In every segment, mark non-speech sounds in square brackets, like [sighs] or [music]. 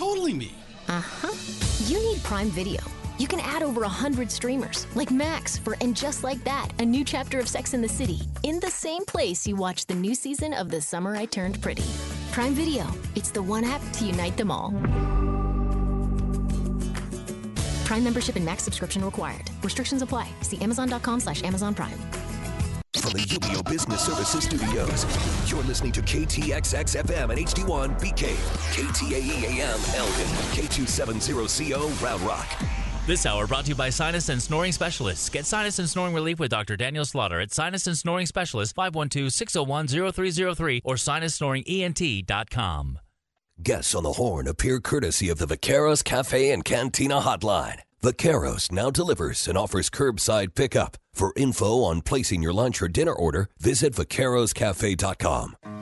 totally me. Uh huh. You need Prime Video. You can add over 100 streamers, like Max for And Just Like That, a new chapter of Sex and the City, in the same place you watch the new season of The Summer I Turned Pretty. Prime Video. It's the one app to unite them all. Prime membership and Max subscription required. Restrictions apply. See Amazon.com slash Amazon Prime. From the UBEO Business Services Studios, you're listening to KTXX FM and HD1 BK, KTAE AM Elgin, K270CO Round Rock. This hour brought to you by Sinus and Snoring Specialists. Get sinus and snoring relief with Dr. Daniel Slaughter at Sinus and Snoring Specialist 512-601-0303 or sinussnoringent.com. Guests on the horn appear courtesy of the Vaqueros Cafe and Cantina Hotline. Vaqueros now delivers and offers curbside pickup. For info on placing your lunch or dinner order, visit vaqueroscafe.com.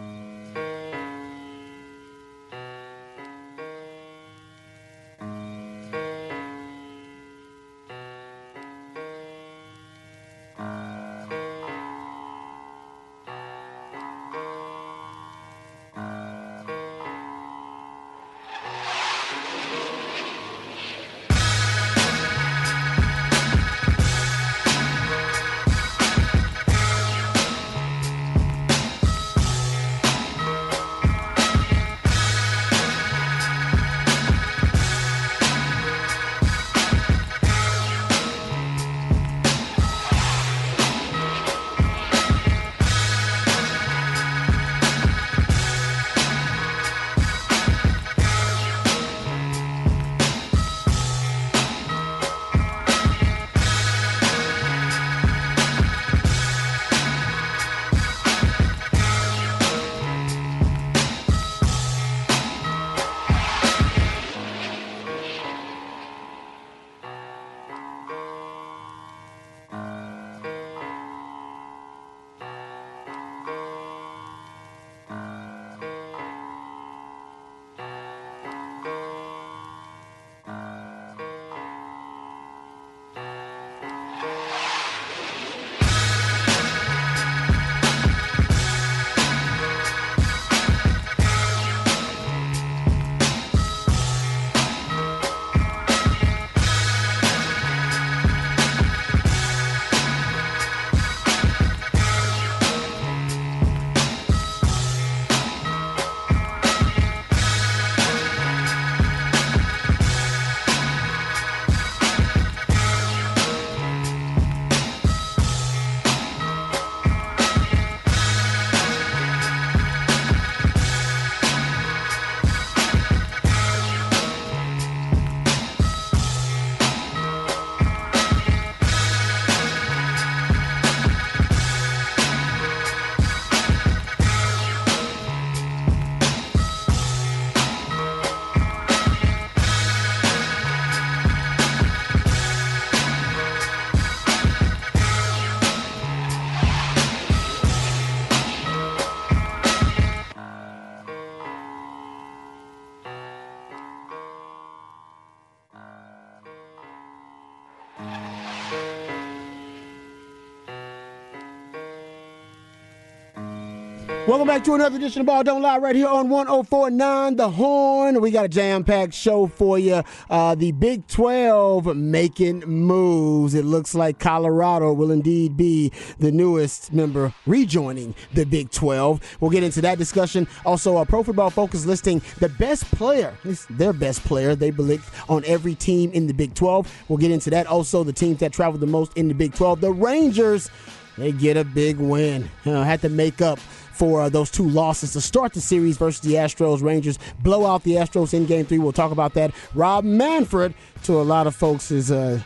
Welcome back to another edition of Ball Don't Lie right here on 1049 The Horn. We got a jam packed show for you. Uh, the Big 12 making moves. It looks like Colorado will indeed be the newest member rejoining the Big 12. We'll get into that discussion. Also, a Pro Football Focus listing the best player, their best player, they believe, on every team in the Big 12. We'll get into that. Also, the teams that traveled the most in the Big 12. The Rangers, they get a big win. You know, had to make up for uh, those two losses to start the series versus the Astros. Rangers blow out the Astros in game three. We'll talk about that. Rob Manfred, to a lot of folks, is. Uh,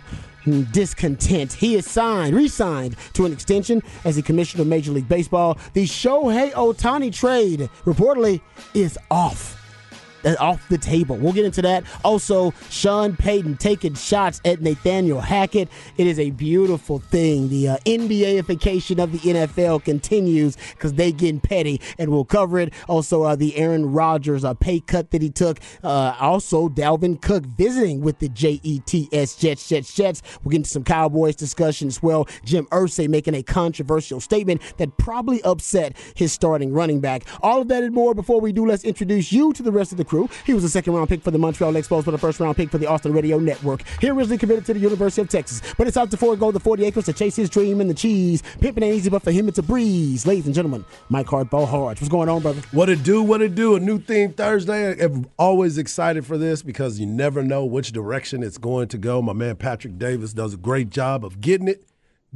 discontent. He is signed, re-signed to an extension as the commissioner of Major League Baseball. The Shohei Ohtani trade reportedly is off off the table. We'll get into that. Also, Sean Payton taking shots at Nathaniel Hackett. It is a beautiful thing. The uh, NBAification of the NFL continues because they getting petty, and we'll cover it. Also, uh, the Aaron Rodgers uh, pay cut that he took. Uh, also, Dalvin Cook visiting with the Jets, Jets, Jets, Jets. We'll get into some Cowboys discussion as well. Jim Irsay making a controversial statement that probably upset his starting running back. All of that and more. Before we do, let's introduce you to the rest of the crew. He was a second round pick for the Montreal Expos, but a first round pick for the Austin Radio Network. He originally committed to the University of Texas, but it's out to forego the 40 acres to chase his dream and the cheese. Pimping ain't easy, but for him it's a breeze. Ladies and gentlemen, Mike Hardball Harge. What's going on, brother? What it do? What it do? A new theme Thursday. I'm always excited for this because you never know which direction it's going to go. My man Patrick Davis does a great job of getting it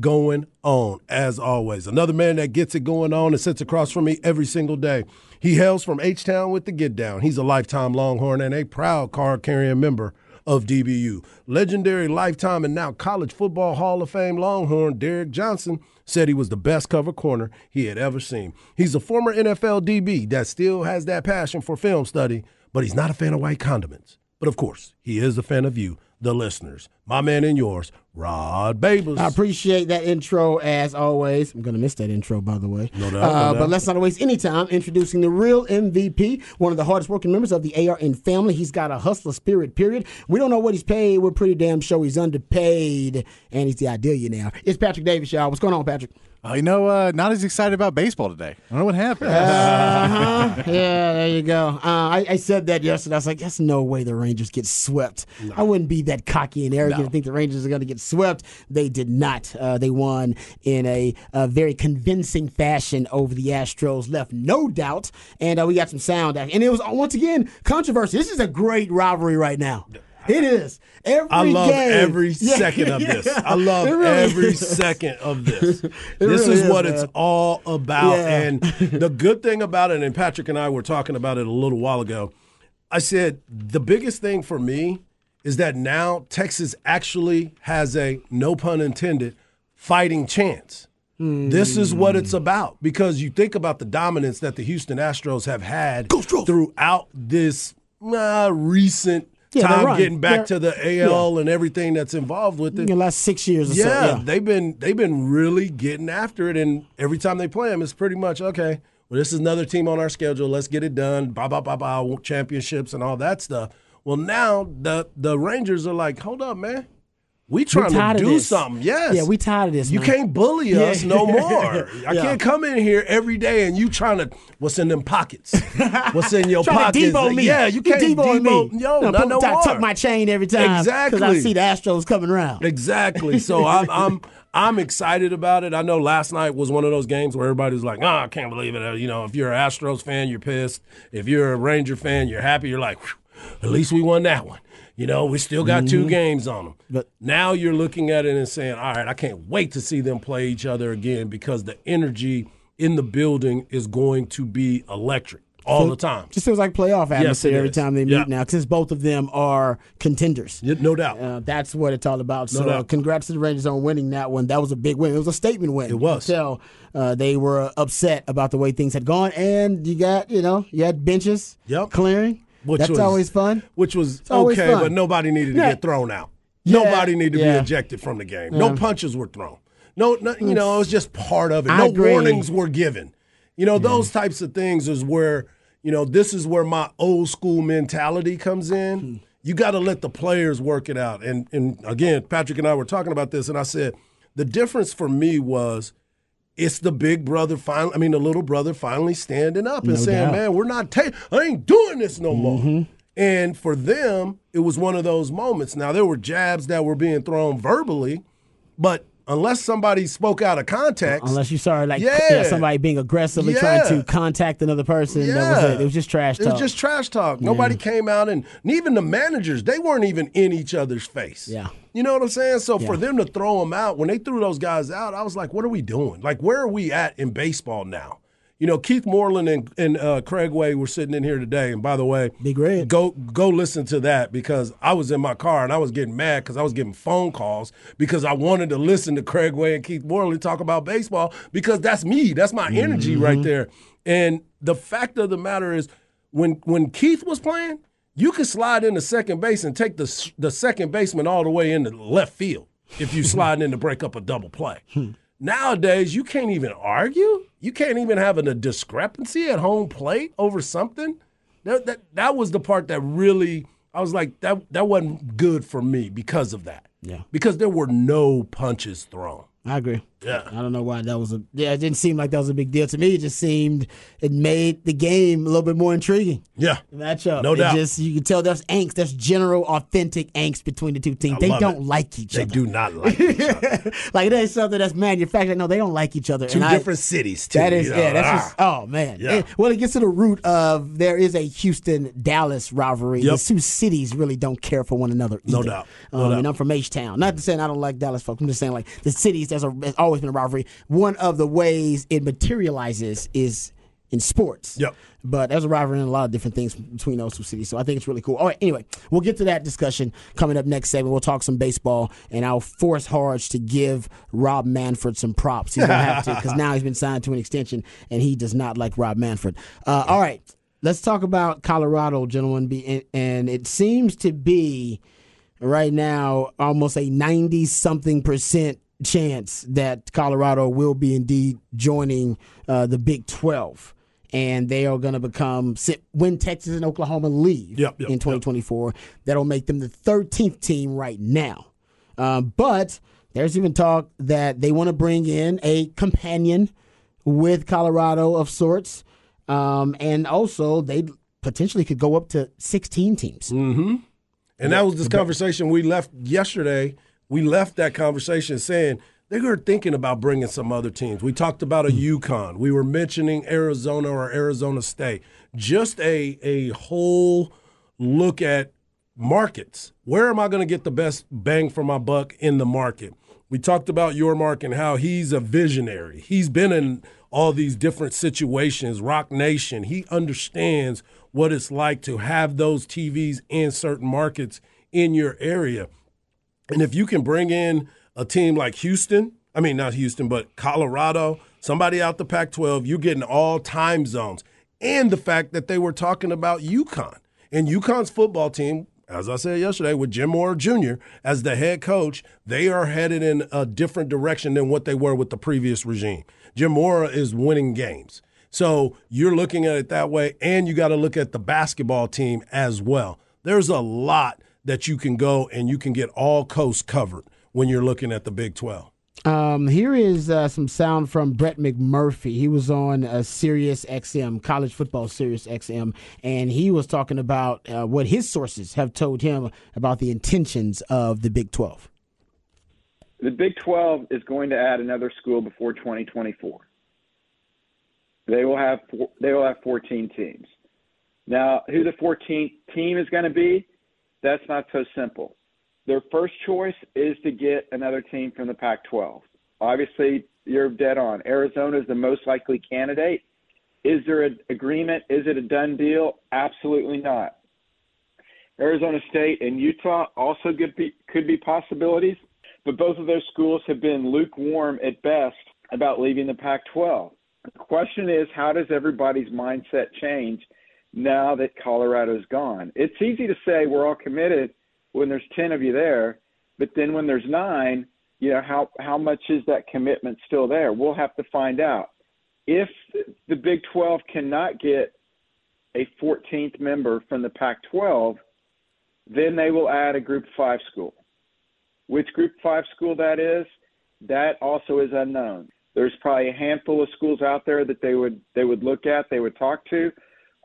going on, as always. Another man that gets it going on and sits across from me every single day. He hails from H Town with the Get Down. He's a lifetime Longhorn and a proud card carrying member of DBU. Legendary lifetime and now college football Hall of Fame Longhorn Derek Johnson said he was the best cover corner he had ever seen. He's a former NFL DB that still has that passion for film study, but he's not a fan of white condiments. But of course, he is a fan of you the listeners. My man and yours, Rod Babers. I appreciate that intro as always. I'm going to miss that intro, by the way. No doubt. Uh, no. But let's not waste any time introducing the real MVP, one of the hardest working members of the ARN family. He's got a hustler spirit, period. We don't know what he's paid. We're pretty damn sure he's underpaid, and he's the ideal now. It's Patrick Davis, y'all. What's going on, Patrick? Oh, you know, uh, not as excited about baseball today. I don't know what happened. Uh-huh. [laughs] yeah, there you go. Uh, I, I, said that yesterday. I was like, "There's no way the Rangers get swept." No. I wouldn't be that cocky and arrogant no. to think the Rangers are going to get swept. They did not. Uh, they won in a, a, very convincing fashion over the Astros. Left no doubt, and uh, we got some sound. And it was once again controversy. This is a great rivalry right now. It is. Every I love game. every [laughs] second of this. I love really every is. second of this. [laughs] this really is, is, what man. it's all about. Yeah. And the good thing about it, and Patrick and I were talking about it a little while ago, I said the biggest thing for me is that now Texas actually has a, no pun intended, fighting chance. Hmm. This is what it's about because you think about the dominance that the Houston Astros have had throughout this uh, recent Yeah, time getting back They're- to the AL and everything that's involved with it. In the last six years or Yeah, so. Yeah. they've been they've been really getting after it, and every time they play them, it's pretty much okay. Well, this is another team on our schedule. Let's get it done. Blah blah blah blah. Championships and all that stuff. Well, now the the Rangers are like, hold up, man. We trying to do something. Yes. Yeah, we tired of this. You man. can't bully Yeah. us no [laughs] more. I Yeah. can't come in here every day and you trying to what's in them pockets? What's in your [laughs] pockets? Debo me. Yeah, you can't Debo Debo. me. Yo, No, not no tuck- more. Tuck my chain every time. Exactly. Because I see the Astros coming around. Exactly. [laughs] So I'm I'm I'm excited about it. I know last night was one of those games where everybody's like, "Oh, I can't believe it." You know, if you're an Astros fan, you're pissed. If you're a Ranger fan, you're happy. You're like, "At least we won that one." You know, we still got two games on them. But- now you're looking at it and saying, "All right, I can't wait to see them play each other again because the energy in the building is going to be electric all the time." Just feels like playoff atmosphere it every time they meet Yeah. now, since both of them are contenders. Yeah, no doubt. Uh, that's what it's all about. So, uh, congrats to the Rangers on winning that one. That was a big win. It was a statement win. It was. Tell uh, they were upset about the way things had gone, and you got you know you had benches Yep. clearing. Which that's was- always fun. which was okay, fun. but nobody needed to Yeah. get thrown out. Yeah, Nobody needed to be ejected from the game. No punches were thrown. No, no you know, it was just part of it. No warnings were given. You know, those types of things is where, you know, this is where my old school mentality comes in. Hmm. You got to let the players work it out. And and again, Patrick and I were talking about this and I said the difference for me was it's the big brother finally I mean the little brother finally standing up and No saying, doubt. "Man, we're not ta- I ain't doing this no more." Mm-hmm. And for them, it was one of those moments. Now there were jabs that were being thrown verbally, but unless somebody spoke out of context, Unless you saw like Yeah. yeah, somebody being aggressively trying to contact another person, that was it. It was just trash It talk. was just trash talk. Nobody came out, and, and even the managers, they weren't even in each other's face. Yeah. You know what I'm saying? So for them to throw them out, when they threw those guys out, I was like, what are we doing? Like, where are we at in baseball now? You know, Keith Moreland and, and uh, Craig Way were sitting in here today. And by the way, Big Red. go go listen to that because I was in my car and I was getting mad because I was getting phone calls because I wanted to listen to Craig Way and Keith Moreland talk about baseball because that's me. That's my energy right there. And the fact of the matter is, when when Keith was playing, you could slide into second base and take the the second baseman all the way into left field if you [laughs] slide in to break up a double play. Hmm. Nowadays, you can't even argue. You can't even have a discrepancy at home plate over something. That, that that was the part that really I was like that that wasn't good for me because of that. Yeah. Because there were no punches thrown. I agree. Yeah. I don't know why that was a. Yeah, it didn't seem like that was a big deal to me. It just seemed it made the game a little bit more intriguing. Yeah. Matchup. No It doubt. Just you can tell there's angst. There's general, authentic angst between the two teams. I they don't it. like each They other. do not like each other. [laughs] like that is something that's manufactured. No, they don't like each other. Two And I- different cities, too. That is, you know, yeah, that's ah. just, oh, man. Yeah. And- well, it gets to the root of there is a Houston Dallas rivalry. Yep. The two cities really don't care for one another No doubt. No Um, doubt. And I'm from H Town. Not to saying I don't like Dallas folks. I'm just saying, like, the cities, there's, a, always been a rivalry. One of the ways it materializes is in sports. Yep. But there's a rivalry in a lot of different things between those two cities. So I think it's really cool. All right, anyway, we'll get to that discussion coming up next segment. We'll talk some baseball, and I'll force Harge to give Rob Manfred some props. He's going to have to because [laughs] now he's been signed to an extension, and he does not like Rob Manfred. Uh, all right, let's talk about Colorado, gentlemen. Be- And it seems to be right now almost a 90 something percent chance that Colorado will be indeed joining uh, the Big 12. And they are going to become, sit- when Texas and Oklahoma leave Yep, yep, in 2024, that'll make them the 13th team right now. Um, but there's even talk that they want to bring in a companion with Colorado of sorts. Um, and also, they potentially could go up to 16 teams. And that was this conversation we left yesterday. We left that conversation saying they were thinking about bringing some other teams. We talked about a hmm. UConn. We were mentioning Arizona or Arizona State. Just a a whole look at markets. Where am I going to get the best bang for my buck in the market? We talked about Yormark and how he's a visionary. He's been in all these different situations, Roc Nation. He understands what it's like to have those TVs in certain markets in your area. And if you can bring in a team like Houston, I mean, not Houston, but Colorado, somebody out the Pac 12, you're getting all time zones. And the fact that they were talking about UConn. And UConn's football team, as I said yesterday, with Jim Mora Jr. as the head coach, they are headed in a different direction than what they were with the previous regime. Jim Moore is winning games. So you're looking at it that way, and you got to look at the basketball team as well. There's a lot that you can go and you can get all coast covered when you're looking at the Big 12. Um, here is uh, some sound from Brett McMurphy. He was on uh, Sirius XM, college football Sirius XM, and he was talking about uh, what his sources have told him about the intentions of the Big 12. The Big 12 is going to add another school before 2024. They will have four, they will have 14 teams. Now, who the 14th team is going to be, that's not so simple. Their first choice is to get another team from the Pac-12. Obviously, you're dead on. Arizona is the most likely candidate. Is there an agreement? Is it a done deal? Absolutely not. Arizona State and Utah also could be, could be possibilities, but both of those schools have been lukewarm at best about leaving the Pac 12. The question is, how does everybody's mindset change now that Colorado's gone? It's easy to say we're all committed when there's 10 of you there, but then when there's nine, you know, how, how much is that commitment still there? We'll have to find out. If the Big 12 cannot get a 14th member from the Pac 12, then they will add a Group 5 school. Which Group 5 school that is, that also is unknown. There's probably a handful of schools out there that they would they would look at, they would talk to.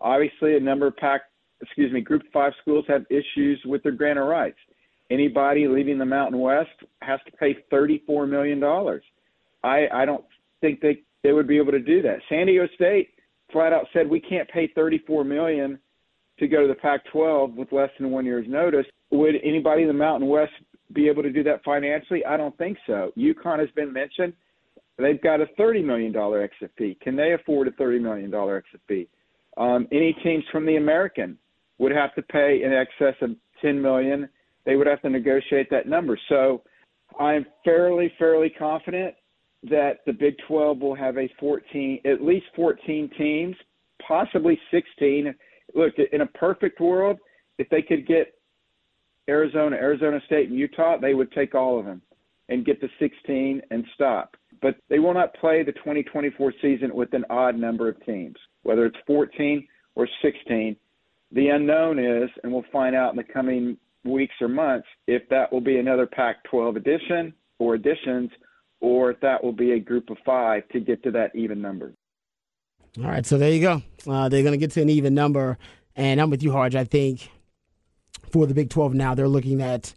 Obviously, a number of Pac, excuse me, Group 5 schools have issues with their grant of rights. Anybody leaving the Mountain West has to pay $34 million. I, I don't think they, they would be able to do that. San Diego State flat out said we can't pay 34 million to go to the Pac-12 with less than one year's notice. Would anybody in the Mountain West be able to do that financially? I don't think so. UConn has been mentioned. They've got a $30 million exit fee. Can they afford a $30 million exit fee? Um, any teams from the American would have to pay in excess of 10 million. They would have to negotiate that number. So I'm fairly, fairly confident that the Big 12 will have a 14, at least 14 teams, possibly 16. Look, in a perfect world, if they could get Arizona, Arizona State, and Utah, they would take all of them and get to 16 and stop. But they will not play the 2024 season with an odd number of teams, whether it's 14 or 16. The unknown is, and we'll find out in the coming weeks or months, if that will be another Pac 12 edition or additions, or if that will be a group of five to get to that even number. All right, so there you go. Uh, they're going to get to an even number, and I'm with you, Harge. I think for the Big 12 now, they're looking at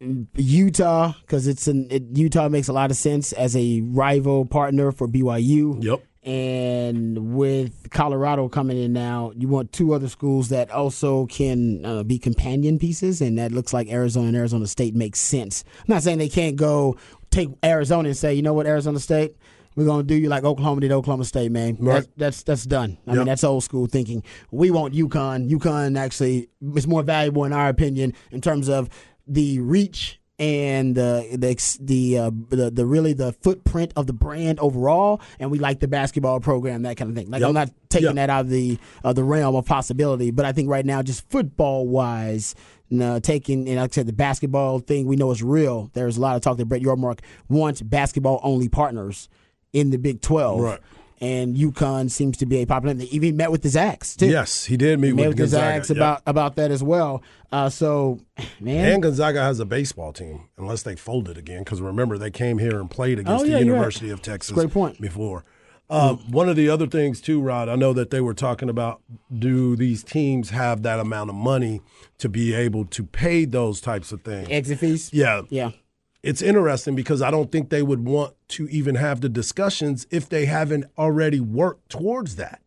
Utah because it's an it, Utah makes a lot of sense as a rival partner for BYU. Yep. And with Colorado coming in now, you want two other schools that also can uh, be companion pieces, and that looks like Arizona and Arizona State makes sense. I'm not saying they can't go take Arizona and say, you know what, Arizona State, we're gonna do you like Oklahoma did Oklahoma State, man. Right. That's, that's that's done. I Yep. mean, that's old school thinking. We want UConn. UConn actually is more valuable in our opinion in terms of the reach and the the the, uh, the the really the footprint of the brand overall. And we like the basketball program, that kind of thing. Like Yep. I'm not taking Yep. that out of the uh, the realm of possibility, but I think right now, just football wise. No, taking and like I said, the basketball thing we know is real. There's a lot of talk that Brett Yormark wants basketball only partners in the Big Twelve, Right. And UConn seems to be a popular. They even met with the Zags too. Yes, he did meet met with with the Gonzaga. Yep. about about that as well. Uh, so, man, And Gonzaga has a baseball team, unless they folded again. Because remember, they came here and played against Oh, yeah, the you're right. University of Texas. Great point. Before, um, one of the other things too, Rod. I know that they were talking about: do these teams have that amount of money to be able to pay those types of things? exit fees. Yeah, yeah. It's interesting because I don't think they would want to even have the discussions if they haven't already worked towards that.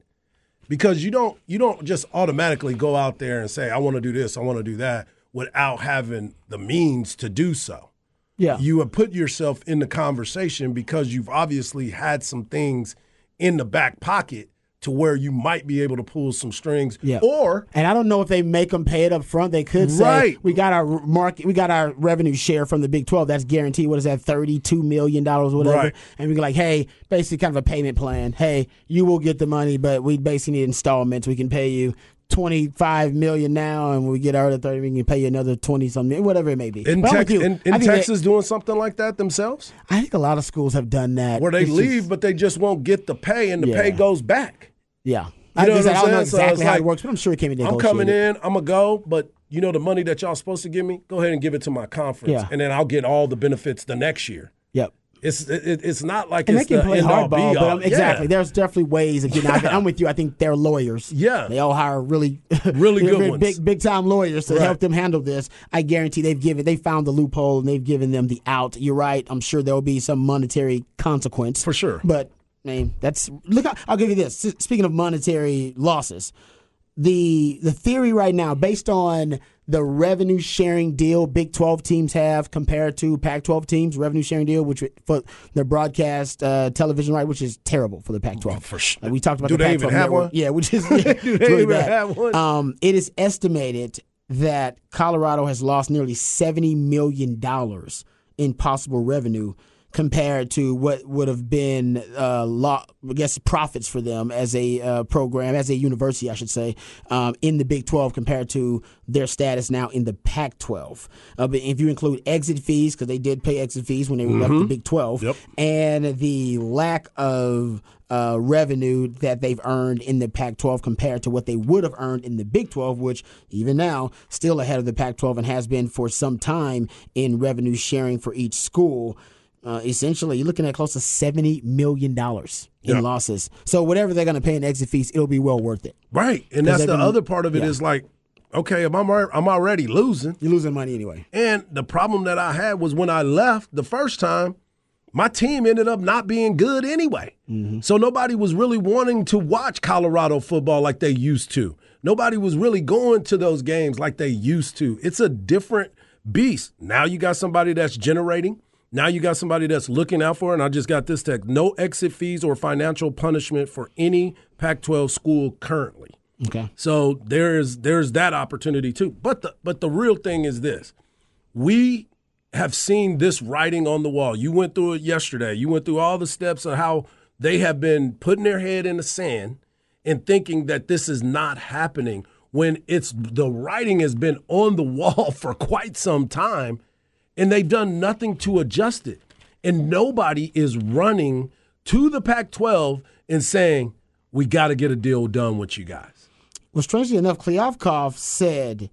Because you don't you don't just automatically go out there and say I want to do this, I want to do that without having the means to do so. Yeah. You have put yourself in the conversation because you've obviously had some things in the back pocket to where you might be able to pull some strings Yeah. or And I don't know if they make them pay it up front. They could say Right. we got our market, we got our revenue share from the Big Twelve. That's guaranteed. What is that? Thirty-two million dollars, whatever. Right. And we're like, hey, basically kind of a payment plan. Hey, you will get the money, but we basically need installments. We can pay you twenty-five million now, and when we get our other thirty, we can pay you another twenty something, whatever it may be. in, But I'm with Tex- in, in I think they- Texas doing something like that themselves? I think a lot of schools have done that. Where they It's just- leave, but they just won't get the pay and the Yeah. pay goes back. Yeah. You I, know I I'm don't know? So exactly it's how like, it works, but I'm sure it came be I'm coming in, I'm gonna go, but you know the money that y'all supposed to give me, go ahead and give it to my conference, Yeah. and then I'll get all the benefits the next year. Yep. It's it, it's not like And they can the play hardball, but um, exactly, Yeah. there's definitely ways of getting out. of. I'm with you. I think they're lawyers. Yeah. they all hire really, Really [laughs] good ones. big, big time lawyers to Right. help them handle this. I guarantee they've given, they found the loophole and they've given them the out. You're right. I'm sure there will be some monetary consequence For sure. But man, that's look. I'll give you this. Speaking of monetary losses, the the theory right now, based on the revenue sharing deal Big Twelve teams have compared to Pac twelve teams, revenue sharing deal, which for the broadcast uh, television right, which is terrible for the Pac twelve. For sure. Like we talked about Do the Pac-12 have network. one? Yeah, which is [laughs] yeah, it's they really even bad. have one? Um, it is estimated that Colorado has lost nearly seventy million dollars in possible revenue compared to what would have been uh, law, I guess profits for them as a uh, program, as a university, I should say, um, in the Big 12 compared to their status now in the Pac 12. Uh, but if you include exit fees, because they did pay exit fees when they left the Big 12, Yep. and the lack of uh, revenue that they've earned in the Pac 12 compared to what they would have earned in the Big 12, which even now still ahead of the Pac 12 and has been for some time in revenue sharing for each school. Uh, essentially, you're looking at close to seventy million dollars in Yeah. losses. So whatever they're going to pay in exit fees, it'll be well worth it. Right, and that's the other part of it is yeah. like, okay, if I'm I'm already losing, You're losing money anyway. and the problem that I had was when I left the first time, my team ended up not being good anyway. So nobody was really wanting to watch Colorado football like they used to. Nobody was really going to those games like they used to. It's a different beast. Now you got somebody that's generating. Now you got somebody that's looking out for it. And I just got this text no exit fees or financial punishment for any Pac 12 school currently. Okay. So there's there's that opportunity too. But the but the real thing is this. We have seen this writing on the wall. You went through it yesterday. You went through all the steps of how they have been putting their head in the sand and thinking that this is not happening when it's the writing has been on the [laughs] wall for quite some time and they've done nothing to adjust it. And nobody is running to the Pac 12 and saying, we got to get a deal done with you guys. Well, strangely enough, Kliavkoff said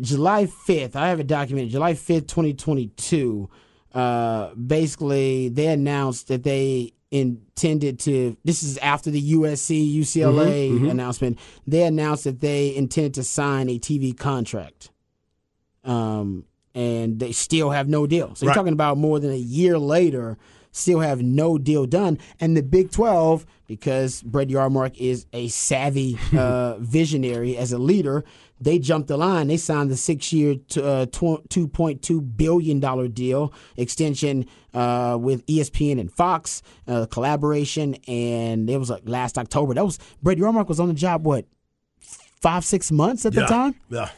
July 5th, I have it documented, July 5th, 2022, uh, basically they announced that they intended to. This is after the USC UCLA Mm-hmm, announcement. They announced that they intended to sign a TV contract. Um, and they still have no deal. So you're talking about more than a year later, still have no deal done. And the Big 12, because Brett Yormark is a savvy [laughs] uh, visionary as a leader, they jumped the line. They signed the six-year, t- uh, tw- two point two billion dollar deal extension uh, with ESPN and Fox uh, collaboration, and it was like last October. That was Brett Yormark was on the job what five six months at the time. Yeah.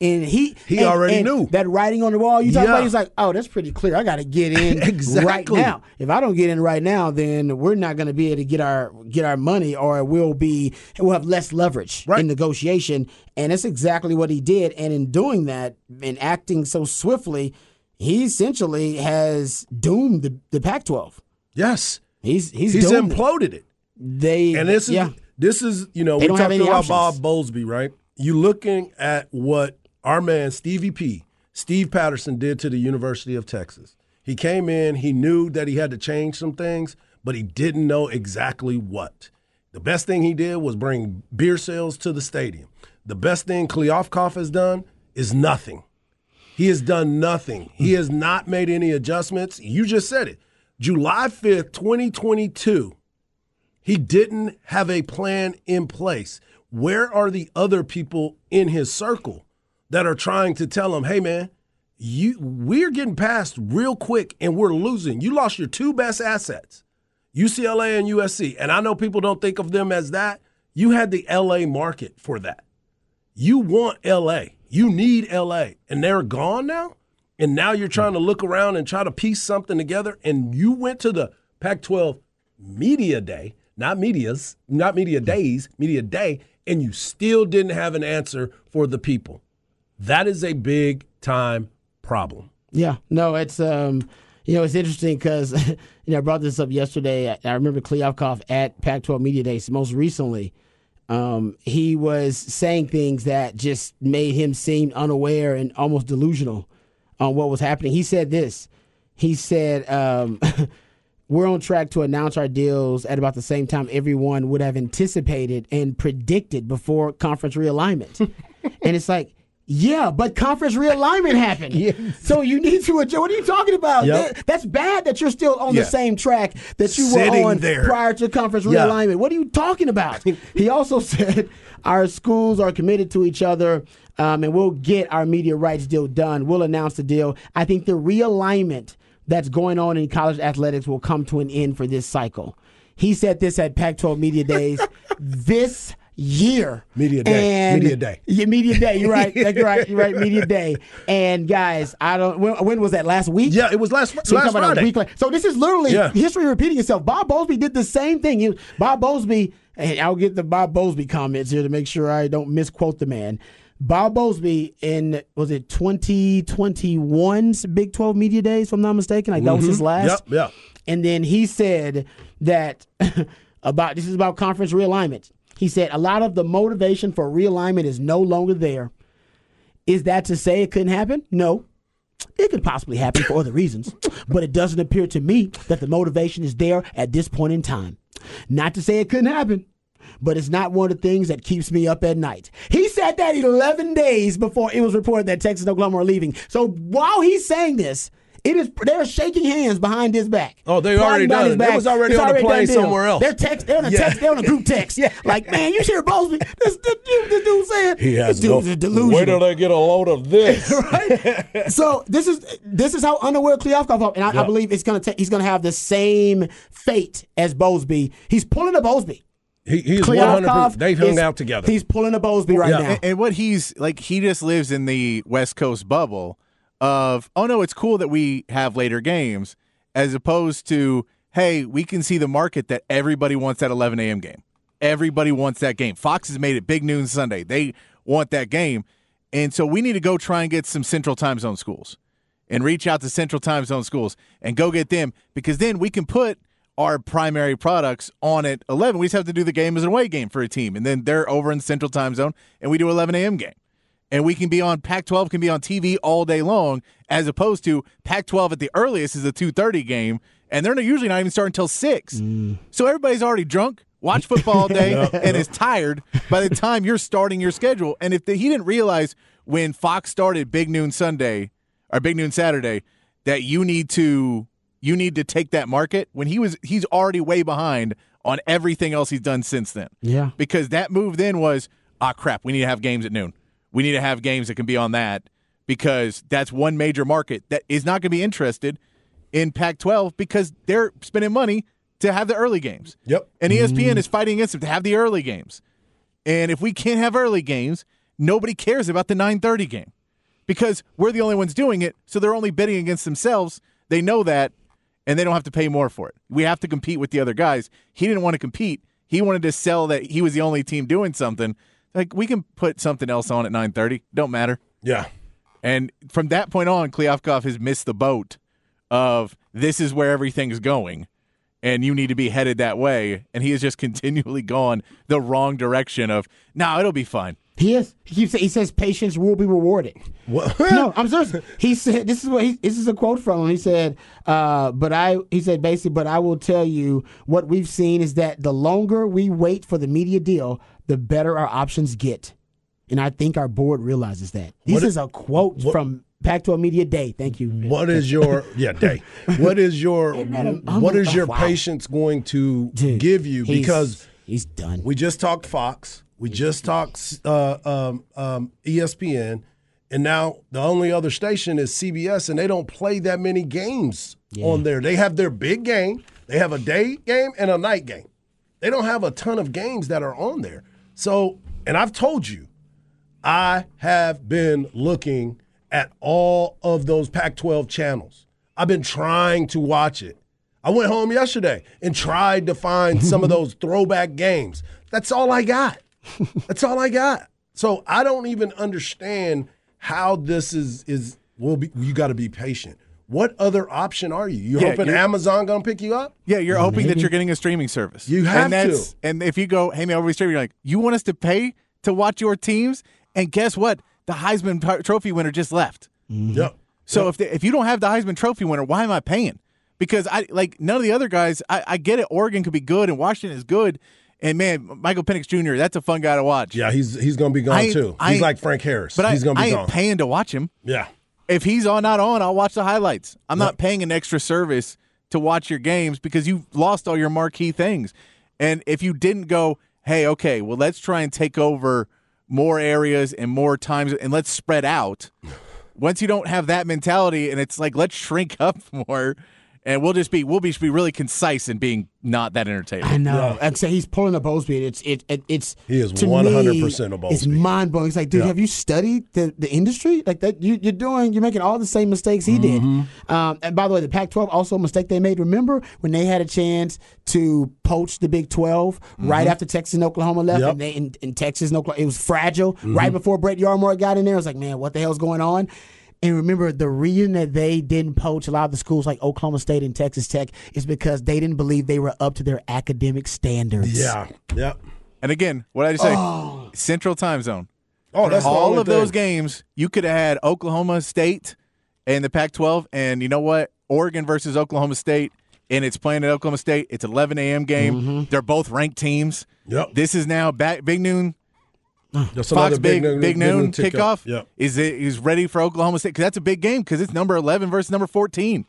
And he He and- already and knew. that writing on the wall. You talk Yeah. about. He's like, oh, that's pretty clear. I got to get [laughs] in right now. If I don't get in right now, then we're not going to be able to get our get our money, or we'll be we'll have less leverage Right. in negotiation. And that's exactly what he did. And in doing that and acting so swiftly, he essentially has doomed the, the Pac-12. Yes. He's he's, He's doomed it. imploded it. They And this is yeah. this is you know They we're talking about options. Bob Bowlesby, right? You looking at what our man Stevie P, Steve Patterson did to the University of Texas. He came in, he knew that he had to change some things, but he didn't know exactly what. The best thing he did was bring beer sales to the stadium. The best thing Kliavkoff has done is nothing. He has done nothing. He hmm. has not made any adjustments. You just said it. July 5th, 2022, he didn't have a plan in place. Where are the other people in his circle that are trying to tell him, "Hey man, you we're getting past real quick and we're losing. You lost your two best assets, UCLA and USC. And I know people don't think of them as that. You had the LA market for that. You want LA. You need LA. And they're gone now. And now you're trying to look around and try to piece something together. And you went to the Pac 12 media day, not medias, not media days, media day, and you still didn't have an answer for the people. That is a big time problem. Yeah, no, it's um, you know, it's interesting because [laughs] you know I brought this up yesterday. I, I remember Kliavkoff at Pac-12 Media Days most recently. Um, he was saying things that just made him seem unaware and almost delusional on what was happening. He said this. He said, um, [laughs] "We're on track to announce our deals at about the same time everyone would have anticipated and predicted before conference realignment." [laughs] and it's like. Yeah, but conference realignment [laughs] happened. So you need to adjust. What are you talking about? Yep. That- that's bad that you're still on Yeah. the same track that you Sitting were on there. prior to conference Yeah. realignment. What are you talking about? he also [laughs] said our schools are committed to each other, um, and we'll get our media rights deal done. We'll announce the deal. I think the realignment that's going on in college athletics will come to an end for this cycle. He said this at Pac-12 Media Days [laughs] this year. Media day. And- Media day. Yeah, media day. You're right. [laughs] You're right. You're right. Media day. And guys, I don't. When, when was that? Last week. Yeah, it was last, So last talking about a Friday. week. So this is literally Yeah. history repeating itself. Bob Bowlesby did the same thing. He- Bob Bowlesby. and I'll get the Bob Bowlesby comments here to make sure I don't misquote the man. Bob Bowlesby in was it 2021's Big 12 Media Days, if I'm not mistaken. Like that was his last. Mm-hmm. Yep, yep. And then he said that [laughs] about this is about conference realignment. He said a lot of the motivation for realignment is no longer there. Is that to say it couldn't happen? No. It could possibly happen for other reasons, [laughs] but it doesn't appear to me that the motivation is there at this point in time. Not to say it couldn't happen, but it's not one of the things that keeps me up at night. He said that 11 days before it was reported that Texas and Oklahoma are leaving. So while he's saying this, it is they're shaking hands behind his back. Oh, they Plotting already behind done his it. They back. was already It's on the plane done deal. somewhere else. They're text. They're on a Yeah. text. They're on a group [laughs] text. Yeah. Like, man, you hear Bowlesby? This, this, dude- this dude saying this dude is delusional they get a load of this? [laughs] right? so this is this is how unaware Kliavkoff are. and I, I believe it's gonna take he's gonna have the same fate as Bowlesby. He's pulling a Bowlesby. he, he's one hundred. Kliavkoff percent They hung is- out together. He's pulling a Bowlesby right Yeah. now. And, and what he's like, he just lives in the West Coast bubble of, oh no, it's cool that we have later games, as opposed to, hey, we can see the market that everybody wants that 11 a.m. game. Everybody wants that game. Fox has made it big noon Sunday. They want that game. And so we need to go try and get some central time zone schools and reach out to central time zone schools and go get them because then we can put our primary products on at 11. We just have to do the game as an away game for a team. And then they're over in central time zone and we do 11 a.m. game. And we can be on Pac-12 can be on TV all day long, as opposed to Pac-12 at the earliest is a 2:30 game, and they're usually not even starting until six. So everybody's already drunk, watch football all day, [laughs] and is tired by the time you're starting your schedule. And if the, he didn't realize when Fox started Big Noon Sunday or Big Noon Saturday that you need to you need to take that market when he was he's already way behind on everything else he's done since then. Yeah. Because that move then was, ah crap, we need to have games at noon. We need to have games that can be on that because that's one major market that is not going to be interested in Pac-12 because they're spending money to have the early games. Yep. And ESPN mm-hmm. is fighting against them to have the early games. And if we can't have early games, nobody cares about the 9:30 game because we're the only ones doing it, so they're only bidding against themselves. They know that and they don't have to pay more for it. We have to compete with the other guys. He didn't want to compete. He wanted to sell that he was the only team doing something. Like we can put something else on at 9:30. Don't matter. Yeah. And from that point on, Kliavkoff has missed the boat of this is where everything's going, and you need to be headed that way. And he has just [laughs] continually gone the wrong direction of, no, it'll be fine. He is. He keeps. He says patience will be rewarded. What? [laughs] no, I'm serious. [laughs] He said this is what he, this is a quote from him. He said, uh, "But I," he said basically, "But I will tell you what we've seen is that the longer we wait for the media deal, the better our options get." And I think our board realizes that. This What- is a quote what- from Pac-12 Media Day. Thank you. What is your yeah day? [laughs] What is your what is your wow. patience going to Dude, give you? he's- Because he's done. we just talked Fox, we just talked uh, um, um, ESPN, and now the only other station is CBS, and they don't play that many games on there. They have their big game, they have a day game and a night game. They don't have a ton of games that are on there. So, and I've told you, I have been looking at all of those Pac 12 channels. I've been trying to watch it. I went home yesterday and tried to find some of [laughs] those throwback games. That's all I got. That's all I got. So I don't even understand how this is is will be you got to be patient. What other option are you? You Yeah, hoping you're- Amazon going to pick you up? Yeah, you're hoping that you're getting a streaming service. You have and that's, to. And if you go, hey man, over streaming, you're like, you want us to pay to watch your teams? And guess what? The Heisman Trophy winner just left. Mm-hmm. Yep. So if the, if you don't have the Heisman Trophy winner, why am I paying? Because I like none of the other guys. I, I get it. Oregon could be good and Washington is good. And man, Michael Penix Jr. That's a fun guy to watch. Yeah, he's he's going to be gone too. He's like Frank Harris. But he's I, going to I be ain't gone. paying to watch him. yeah. If he's on not on, I'll watch the highlights. I'm not paying an extra service to watch your games because you've lost all your marquee things. And if you didn't go, hey, okay, well, let's try and take over more areas and more times and let's spread out. [sighs] Once you don't have that mentality and it's like, let's shrink [laughs] up more and we'll just be, we'll be, be really concise in being not that entertaining. I know. Like I say, he's pulling a Bowlesby. It's it, it it's He is 100% me, a It's mind blowing. It's like, dude, Yeah. have you studied the, the industry like that? You, you're doing, you're making all the same mistakes he Mm-hmm. did. Um, and by the way, the Pac-12 also a mistake they made. Remember when they had a chance to poach the Big 12 right after Texas and Oklahoma left, Mm-hmm. Yep. Mm-hmm. and they in, in Texas and Oklahoma, it was fragile. Right before Brett Yormark got in there, I was like, man, what the hell's going on? And remember, the reason that they didn't poach a lot of the schools like Oklahoma State and Texas Tech is because they didn't believe they were up to their academic standards. Yeah. Yep. And again, what I just say? Central time zone. Oh, that's all only of those games, you could have had Oklahoma State in the Pac-12, and you know what? Oregon versus Oklahoma State, and it's playing at Oklahoma State. It's 11 a.m. game. Mm-hmm. They're both ranked teams. Yep. This is now back big noon. That's Fox another big big, noon, kickoff. Yep. Is it is ready for Oklahoma State because that's a big game because it's number 11 versus number 14.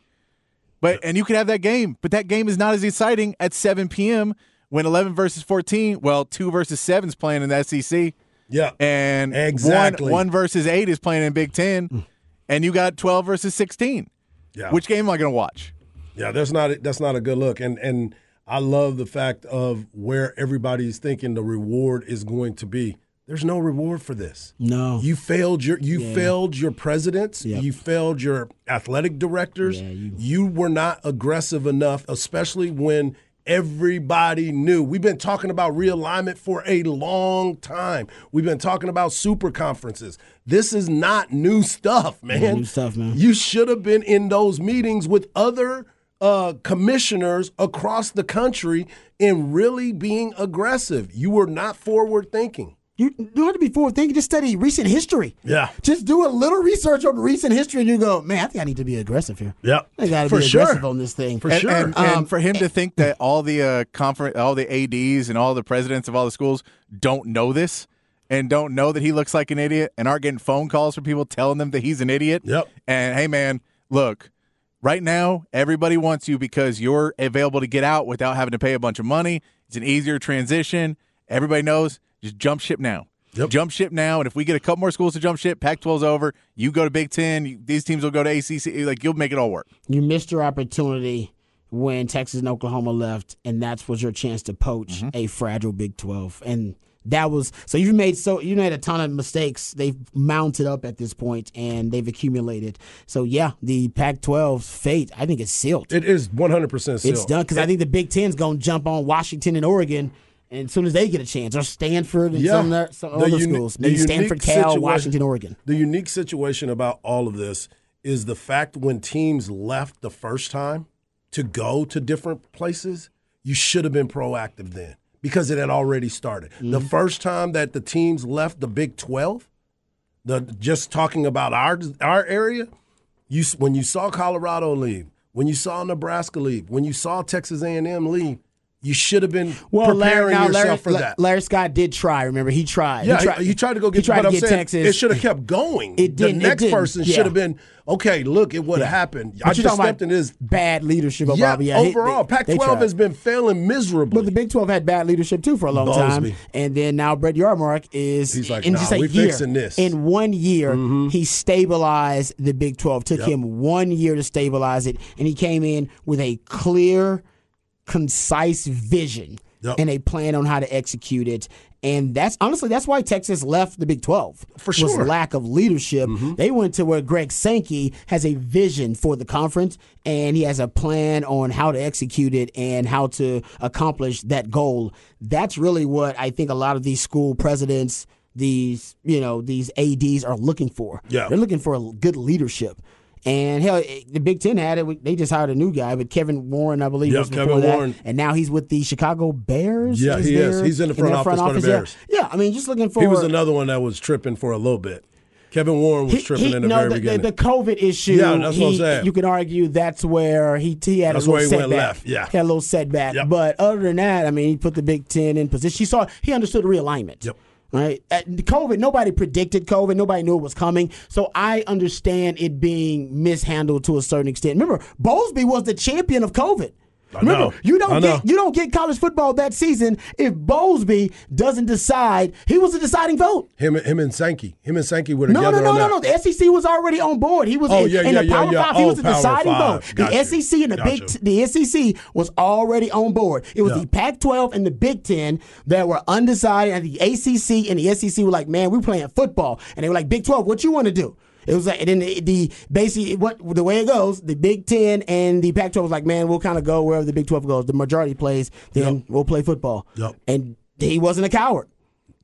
But and you could have that game, but that game is not as exciting at 7 p.m. when 11 versus 14. Well, two versus seven is playing in the SEC. Yeah. and Exactly. one, one versus eight is playing in Big Ten, mm. and you got twelve versus sixteen. Yeah. Which game am I going to watch? Yeah, that's not that's not a good look. And and I love the fact of where everybody's thinking the reward is going to be. There's no reward for this. No. You failed your you failed your presidents, Yep. you failed your athletic directors. Yeah, you- you were not aggressive enough, especially when everybody knew. We've been talking about realignment for a long time. We've been talking about super conferences. This is not new stuff, man. new stuff, man. You should have been in those meetings with other uh, commissioners across the country and really being aggressive. You were not forward thinking. You you don't have to be forward thinking. Just study recent history. Yeah. Just do a little research on recent history, and you go, man, I think I need to be aggressive here. Yep. I got to For be sure. aggressive on this thing. For and, sure. And, Um, and for him to think that all the uh, conference, all the ads and all the presidents of all the schools don't know this and don't know that he looks like an idiot and aren't getting phone calls from people telling them that he's an idiot. Yep. And hey, man, look, right now everybody wants you because you're available to get out without having to pay a bunch of money. It's an easier transition. Everybody knows. Just jump ship now. Yep. Jump ship now, and if we get a couple more schools to jump ship, Pac-12's over. You go to Big Ten. You, these teams will go to ACC. Like you'll make it all work. you missed your opportunity when Texas and Oklahoma left, and that's was your chance to poach mm-hmm. a fragile Big Twelve. And that was so you made so you made a ton of mistakes. They've mounted up at this point and they've accumulated. So yeah, the Pac-12's fate, I think, is sealed. it is 100% sealed. it's done because I think the Big Ten's going to jump on Washington and Oregon. And as soon as they get a chance, or Stanford and Yeah. some, other- some The other uni- schools, the maybe Stanford, Cal, situation- Washington, Oregon. The unique situation about all of this is the fact when teams left the first time to go to different places, you should have been proactive then because it had already started. The mm-hmm. first time that the teams left the Big 12, the just talking about our our area, you when you saw Colorado leave, when you saw Nebraska leave, when you saw Texas A&M leave, you should have been preparing now, yourself Larry, for that. Larry Scott did try. Remember, he tried. Yeah, he tried, he, tried to go get. he tried to get saying Texas. It should have kept going. It The didn't- it next didn't, person yeah. should have been okay. Look at what happened. But I just stepped in this. bad leadership of Yeah, Bobby. Yeah, overall, they- they Pac-12 tried. has been failing miserably. But the Big 12 had bad leadership too for a long time. Bowlesby. And then now Brett Yormark is He's like, in "Nah, just we year. fixing this." Mm-hmm. In one year, he stabilized the Big 12. Took Yep. him one year to stabilize it. And he came in with a clear, concise vision Yep. and a plan on how to execute it. And that's honestly that's why Texas left the Big 12. For sure. Mm-hmm. lack of leadership. They went to where Greg Sankey has a vision for the conference and he has a plan on how to execute it and how to accomplish that goal. That's really what I think a lot of these school presidents, these, you know, these ADs are looking for. Yeah. They're looking for a good leadership. And hell, eh, the Big Ten had it. They just hired a new guy, but Kevin Warren, I believe, Yeah, was before Kevin that. Warren. And now he's with the Chicago Bears. Yeah, he is. He's in the front their office for the yeah. Bears. Yeah, I mean, just looking for he was another one that was tripping for a little bit. Kevin Warren was he- tripping he- in the no, very the, the, beginning. the COVID issue. Yeah, that's what I'm saying. You can argue that's where he he had That's a where little he went setback. left, yeah. he had a little setback. Yep. But other than that, I mean, he put the Big Ten in position. He saw he understood realignment. Yep. Right. At COVID, nobody predicted COVID. Nobody knew it was coming. So I understand it being mishandled to a certain extent. Remember, Bowlesby was the champion of COVID. Remember, you don't get you don't get college football that season if Bowlesby doesn't decide he was the deciding vote. him, him and Sankey. Him and Sankey were No, together no, no, on no, no. The SEC was already on board. He was Oh, in, yeah, in yeah, the Power yeah. Five. He Oh, was the deciding vote. The. SEC and the Big. The SEC was already on board. It was the Pac-12 and the Big Ten that were undecided, and the ACC and the SEC were like, "Man, we're playing football," and they were like, "Big 12, what you want to do?" It was like, and then the, the basically what the way it goes, the Big Ten and the Pac-12 was like, "Man, we'll kind of go wherever the Big 12 goes. The majority plays, then Yep. we'll play football." Yep. And he wasn't a coward.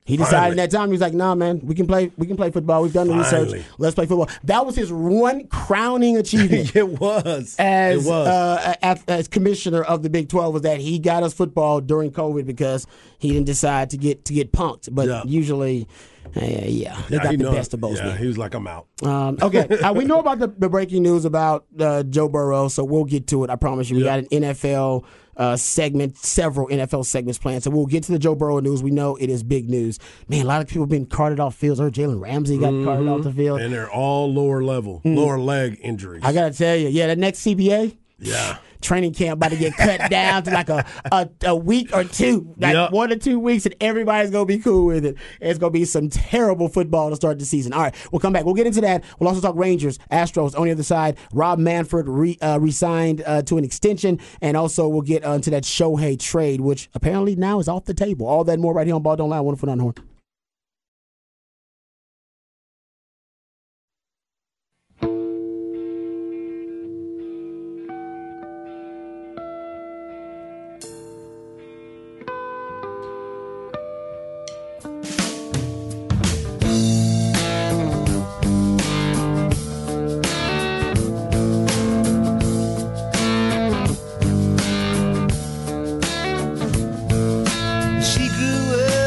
He decided Finally. that time he was like, "Nah, man, we can play. We can play football. We've done the Finally. research. Let's play football." That was his one crowning achievement [laughs] it was. as it was. Uh, as, as commissioner of the Big Twelve was that he got us football during COVID because he didn't decide to get to get punked. But Yeah. usually, uh, yeah, they Yeah, got he the best of both. Yeah, he was like, I'm out. Um, okay, [laughs] uh, we know about the, the breaking news about uh, Joe Burrow, so we'll get to it. I promise you. We Yeah. got an NFL uh, segment, several NFL segments planned, so we'll get to the Joe Burrow news. We know it is big news. Man, a lot of people have been carted off fields. Heard Jalen Ramsey got carted off the field. And they're all lower level, lower leg injuries. I gotta tell you, yeah, the next CBA yeah. Training camp about to get cut [laughs] down to like a, a, a week or two, like Yep. one or two weeks, and everybody's gonna be cool with it. It's gonna be some terrible football to start the season. All right, we'll come back. We'll get into that. We'll also talk Rangers, Astros on the other side. Rob Manfred re, uh, resigned uh, to an extension, and also we'll get uh, into that Shohei trade, which apparently now is off the table. All that more right here on Ball Don't Lie. Wonderful on horn.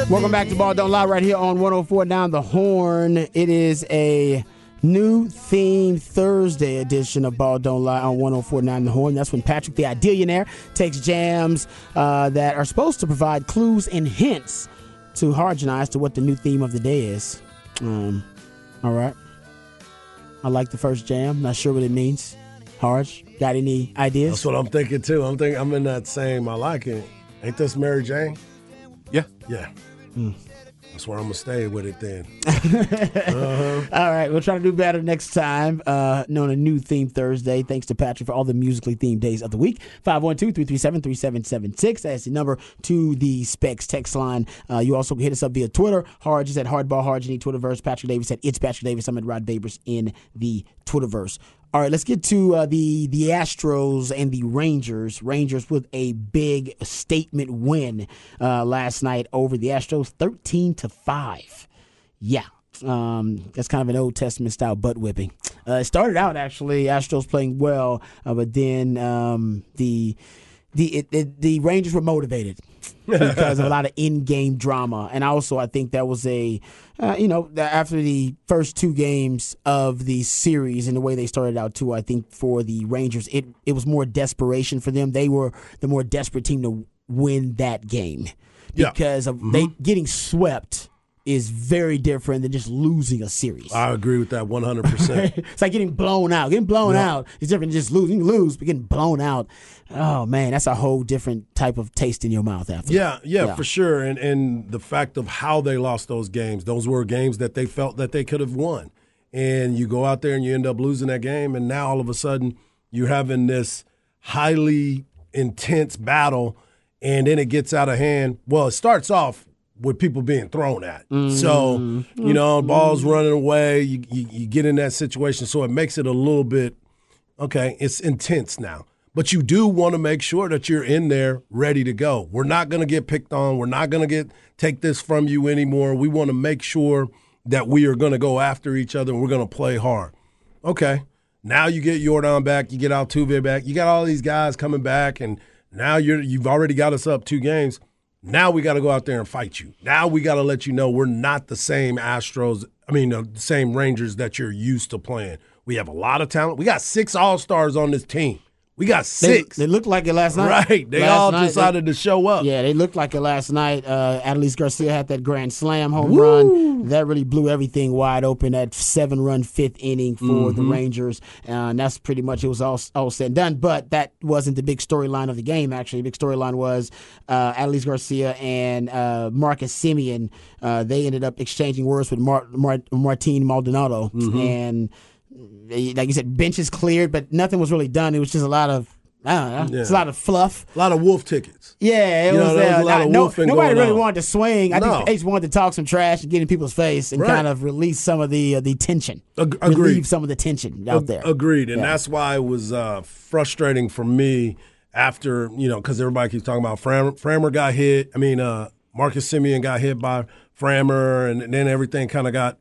Welcome back to Ball Don't Lie right here on 104 Down the Horn. It is a new theme Thursday edition of Ball Don't Lie on 1049 The Horn. That's when Patrick the Idealionaire takes jams uh, that are supposed to provide clues and hints to Harge and I as to what the new theme of the day is. Um, all right. I like the first jam. Not sure what it means. Harge, got any ideas? That's what I'm thinking too. I'm thinking I'm in that same. I like it. Ain't this Mary Jane? Yeah. Yeah. That's where I'm gonna stay with it then. [laughs] All right, we'll try to do better next time. Uh, known a new theme Thursday. Thanks to Patrick for all the musically themed days of the week. 512-337-3776. That's the number to the Specs text line. Uh, you also can hit us up via Twitter. Harge is at Hardball Harge in the Twitterverse. Patrick Davis at It's Patrick Davis. I'm at Rod Babers in the Twitterverse. All right, let's get to uh, the the Astros and the Rangers. Rangers with a big statement win uh, last night over the Astros, thirteen to five. Yeah, um, that's kind of an Old Testament style butt whipping. Uh, it started out actually Astros playing well, uh, but then um, the the it, it, the Rangers were motivated because of a lot of in-game drama, and also I think that was a uh, you know after the first two games of the series and the way they started out too. I think for the Rangers, it it was more desperation for them. They were the more desperate team to win that game Yeah. because of they getting swept is very different than just losing a series. I agree with that 100. percent [laughs] it's like getting blown out. Getting blown out is different than just losing. You lose, but getting blown out, oh man, that's a whole different type of taste in your mouth after. Yeah, yeah, Yeah. for sure. And and the fact of how they lost those games, those were games that they felt that they could have won. And you go out there and you end up losing that game, and now all of a sudden you're having this highly intense battle, and then it gets out of hand. Well, it starts off with people being thrown at. So, mm-hmm. you know, balls mm-hmm. running away, you, you you get in that situation. So it makes it a little bit okay, it's intense now. But you do want to make sure that you're in there ready to go. We're not going to get picked on. We're not going to get take this from you anymore. We want to make sure that we are going to go after each other and we're going to play hard. Okay. Now you get Yordan back, you get Altuve back. You got all these guys coming back and now you're you've already got us up two games. Now we got to go out there and fight you. Now we got to let you know we're not the same Astros, I mean, uh, the same Rangers that you're used to playing. We have a lot of talent. We got six All Stars on this team. We got six. they looked like it last night. right. They Last all night, they- decided to show up. Yeah, they looked like it last night. Uh, Adolis García had that grand slam home run. That really blew everything wide open. That seven run fifth inning for the Rangers. Uh, and that's pretty much it was all, all said and done. But that wasn't the big storyline of the game, actually. The big storyline was uh, Adolis García and uh, Marcus Semien. Uh, they ended up exchanging words with Mar- Mar- Martin Maldonado. And they, like you said, benches cleared, but nothing was really done. It was just a lot of. I don't know. It's a lot of fluff. A lot of wolf tickets. Yeah, it You know, was, was uh, a lot of no, wolfing nobody really on. wanted to swing. I No. think just wanted to talk some trash and get in people's face and Right. kind of release some of the uh, the tension. Ag- agreed. Relieve some of the tension out Ag- there. Agreed, and Yeah. that's why it was uh, frustrating for me after you know because everybody keeps talking about Fram- Framber got hit. I mean, uh, Marcus Semien got hit by Framber, and then everything kind of got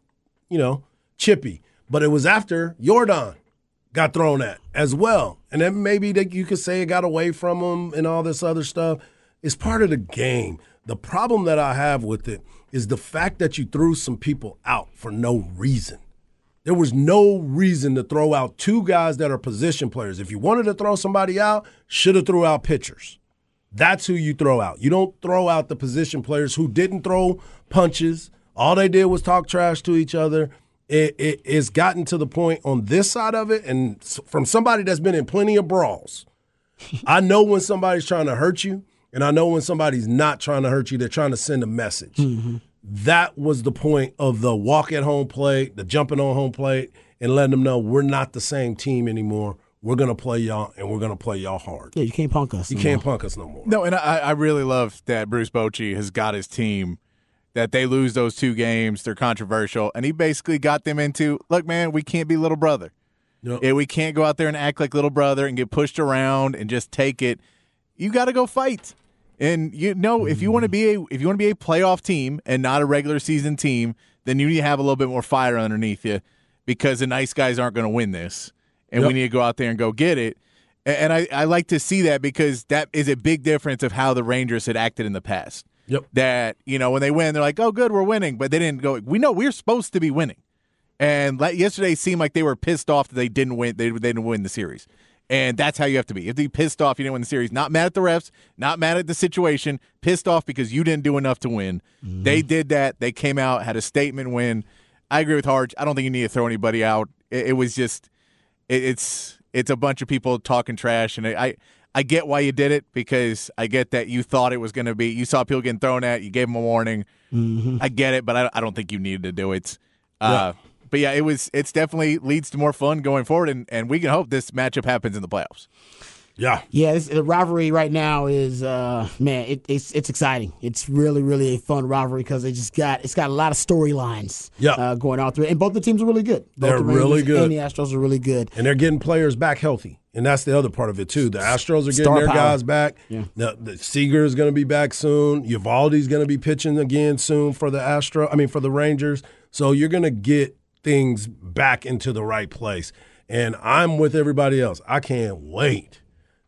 you know chippy. But it was after Jordan got thrown at as well, and then maybe that you could say it got away from him and all this other stuff. It's part of the game. The problem that I have with it is the fact that you threw some people out for no reason. There was no reason to throw out two guys that are position players. If you wanted to throw somebody out, should have threw out pitchers. That's who you throw out. You don't throw out the position players who didn't throw punches. All they did was talk trash to each other. It, it, it's gotten to the point on this side of it, and from somebody that's been in plenty of brawls, [laughs] I know when somebody's trying to hurt you, and I know when somebody's not trying to hurt you. They're trying to send a message. Mm-hmm. That was the point of the walk at home plate, the jumping on home plate, and letting them know we're not the same team anymore. We're gonna play y'all, and we're gonna play y'all hard. yeah, you can't punk us. You no can't more. punk us no more. No, and I, I really love that Bruce Bochy has got his team. That they lose those two games, they're controversial, and he basically got them into look, man, we can't be little brother. Yep. Yeah, we can't go out there and act like little brother and get pushed around and just take it. You got to go fight. And you know, if you want to mm-hmm. be a if you want to be a playoff team and not a regular season team, then you need to have a little bit more fire underneath you because the nice guys aren't going to win this, and we need to go out there and go get it. And I, I like to see that because that is a big difference of how the Rangers had acted in the past. Yep. That you know when they win, they're like, "Oh, good, we're winning," but they didn't go. We know we're supposed to be winning. And like, yesterday seemed like they were pissed off that they didn't win. They, they didn't win the series. And that's how you have to be. If you pissed off, you didn't win the series. Not mad at the refs, not mad at the situation. Pissed off because you didn't do enough to win. Mm-hmm. They did that. They came out, had a statement win. I agree with Harge. I don't think you need to throw anybody out. It, it was just, it, it's it's a bunch of people talking trash, and I I get why you did it because I get that you thought it was going to be. You saw people getting thrown at. You gave them a warning. Mm-hmm. I get it, but I, I don't think you needed to do it. Uh, But yeah, it was. It's definitely leads to more fun going forward, and, and we can hope this matchup happens in the playoffs. Yeah. Yeah, this, the rivalry right now is uh, man, it, it's it's exciting. It's really really a fun rivalry because it just got it's got a lot of storylines Yeah. uh, going on through it, and both the teams are really good. Both They're the really good. and the Astros are really good. And they're getting players back healthy. And that's the other part of it, too. The Astros are getting Star their power. guys back. Yeah. The, the Seager is going to be back soon. Eovaldi's going to be pitching again soon for the Astro. I mean, for the Rangers. So you're going to get things back into the right place. And I'm with everybody else. I can't wait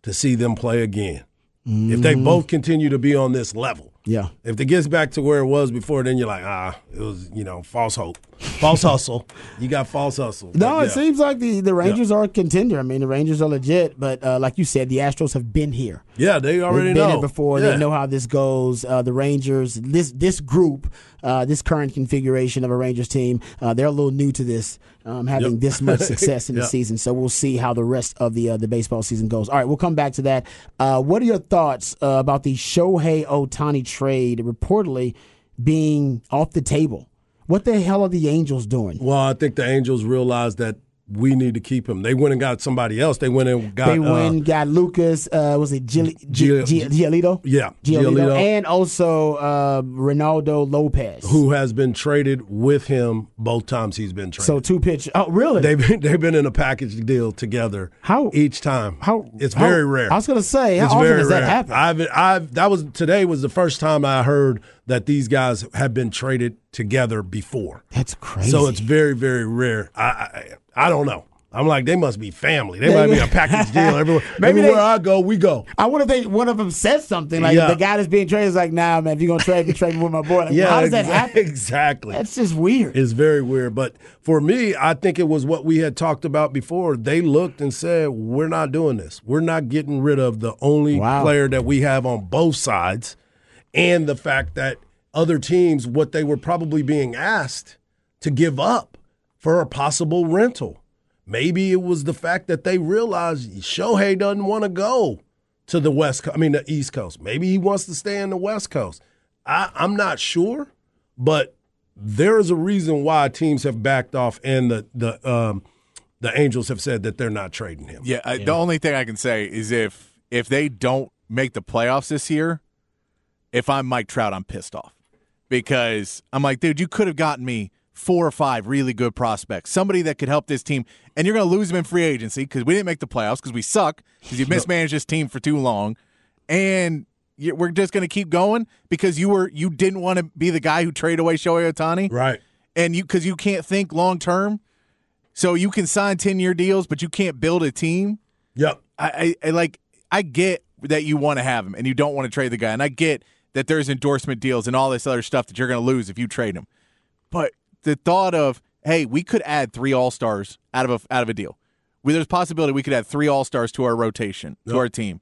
to see them play again. If they both continue to be on this level. Yeah. If it gets back to where it was before, then you're like, ah, it was, you know, false hope, false hustle. You got false hustle. No, But, it seems like the, the Rangers are a contender. I mean, the Rangers are legit, but uh, like you said, the Astros have been here. Yeah, they already They've been know here before. Yeah. They know how this goes. Uh, the Rangers, this this group, uh, this current configuration of a Rangers team, uh, they're a little new to this, um, having Yep. this much [laughs] success in the Yep. season. So we'll see how the rest of the uh, the baseball season goes. All right, we'll come back to that. Uh, what are your thoughts uh, about the Shohei Ohtani trade reportedly being off the table? What the hell are the Angels doing? Well, I think the Angels realized that we need to keep him. They went and got somebody else. They went and got They uh, went and got Lucas. Uh, was it Gil- Gi- Gio- Gi- Giolito? Yeah, Giolito, Giolito. and also uh, Reynaldo Lopez. who has been traded with him both times he's been traded. So two pitch. Oh, really? they've been, they've been in a package deal together. How- each time? how it's how- very rare. I was gonna say, how it's often does that rare. happen? I've, I've that was today was the first time I heard that these guys have been traded together before. That's crazy. So it's very very rare. I I, I don't know. I'm like they must be family. They might be a package deal [laughs] everywhere. Maybe everywhere they- I go, we go. I wonder if they one of them said something like Yeah. the guy that's being traded is like, nah, man, if you're gonna trade me, trade me with my boy. Like, [laughs] Yeah, how does that [laughs] happen? Exactly. That's just weird. It's very weird. But for me, I think it was what we had talked about before. They looked and said, We're not doing this. We're not getting rid of the only Wow. player that we have on both sides. And the fact that other teams, what they were probably being asked to give up for a possible rental. Maybe it was the fact that they realized Shohei doesn't want to go to the West Co- I mean the East Coast. Maybe he wants to stay in the West Coast. I, I'm not sure, but there is a reason why teams have backed off and the the um, the Angels have said that they're not trading him. Yeah, I, the only thing I can say is if if they don't make the playoffs this year, if I'm Mike Trout, I'm pissed off because I'm like, dude, you could have gotten me four or five really good prospects, somebody that could help this team, and you're going to lose them in free agency because we didn't make the playoffs because we suck because you [laughs] mismanaged this team for too long, and you- we're just going to keep going because you were you didn't want to be the guy who traded away Shohei Ohtani, Right. and you because you can't think long term. So you can sign ten year deals, but you can't build a team. Yep. I, I, I like I get that you want to have him and you don't want to trade the guy, and I get that there's endorsement deals and all this other stuff that you're going to lose if you trade him. But the thought of hey, we could add three all stars out of a out of a deal. We, there's a possibility we could add three all stars to our rotation to our team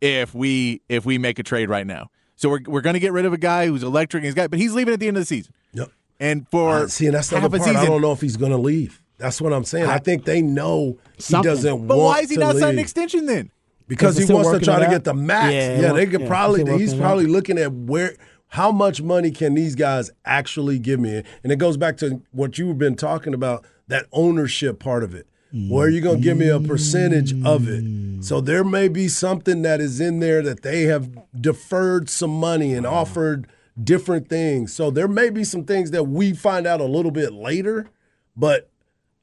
if we if we make a trade right now. So we're we're going to get rid of a guy who's electric. And he's got, but he's leaving at the end of the season. Yep. And for Uh, see, and that's the other part. I don't know if he's going to leave. That's what I'm saying. I think they know he doesn't but why is he not signing an extension then? Because he wants to try to get the max. Yeah, Yeah, they could yeah, probably. He's probably looking at where, how much money can these guys actually give me? And it goes back to what you've been talking about that ownership part of it. Where are you going to give me a percentage of it? So there may be something that is in there that they have deferred some money and offered different things. So there may be some things that we find out a little bit later, but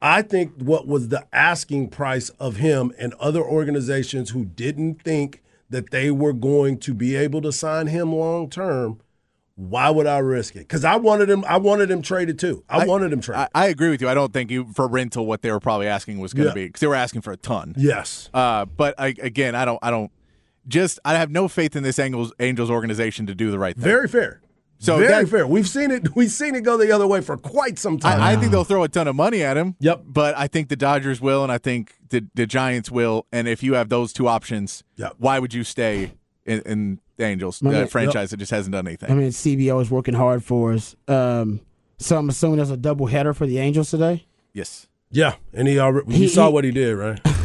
I think what was the asking price of him and other organizations who didn't think that they were going to be able to sign him long term. Why would I risk it? Because I wanted him. I wanted him traded too. I, wanted him traded. I, I agree with you. I don't think you for rental what they were probably asking was going to Yeah. be because they were asking for a ton. yes. Uh, but I, again, I don't. I don't. just I have no faith in this Angels Angels organization to do the right thing. Very fair. So very that- fair. We've seen it. [laughs] We've seen it go the other way for quite some time. I, I think they'll throw a ton of money at him. Yep. But I think the Dodgers will, and I think the, the Giants will. And if you have those two options, Yep. why would you stay in, in the Angels, My the man- franchise that just hasn't done anything? I mean, CBO is working hard for us. Um, so I'm assuming there's a double header for the Angels today. yes. yeah, and he already. He- saw he- what he did, right? [laughs]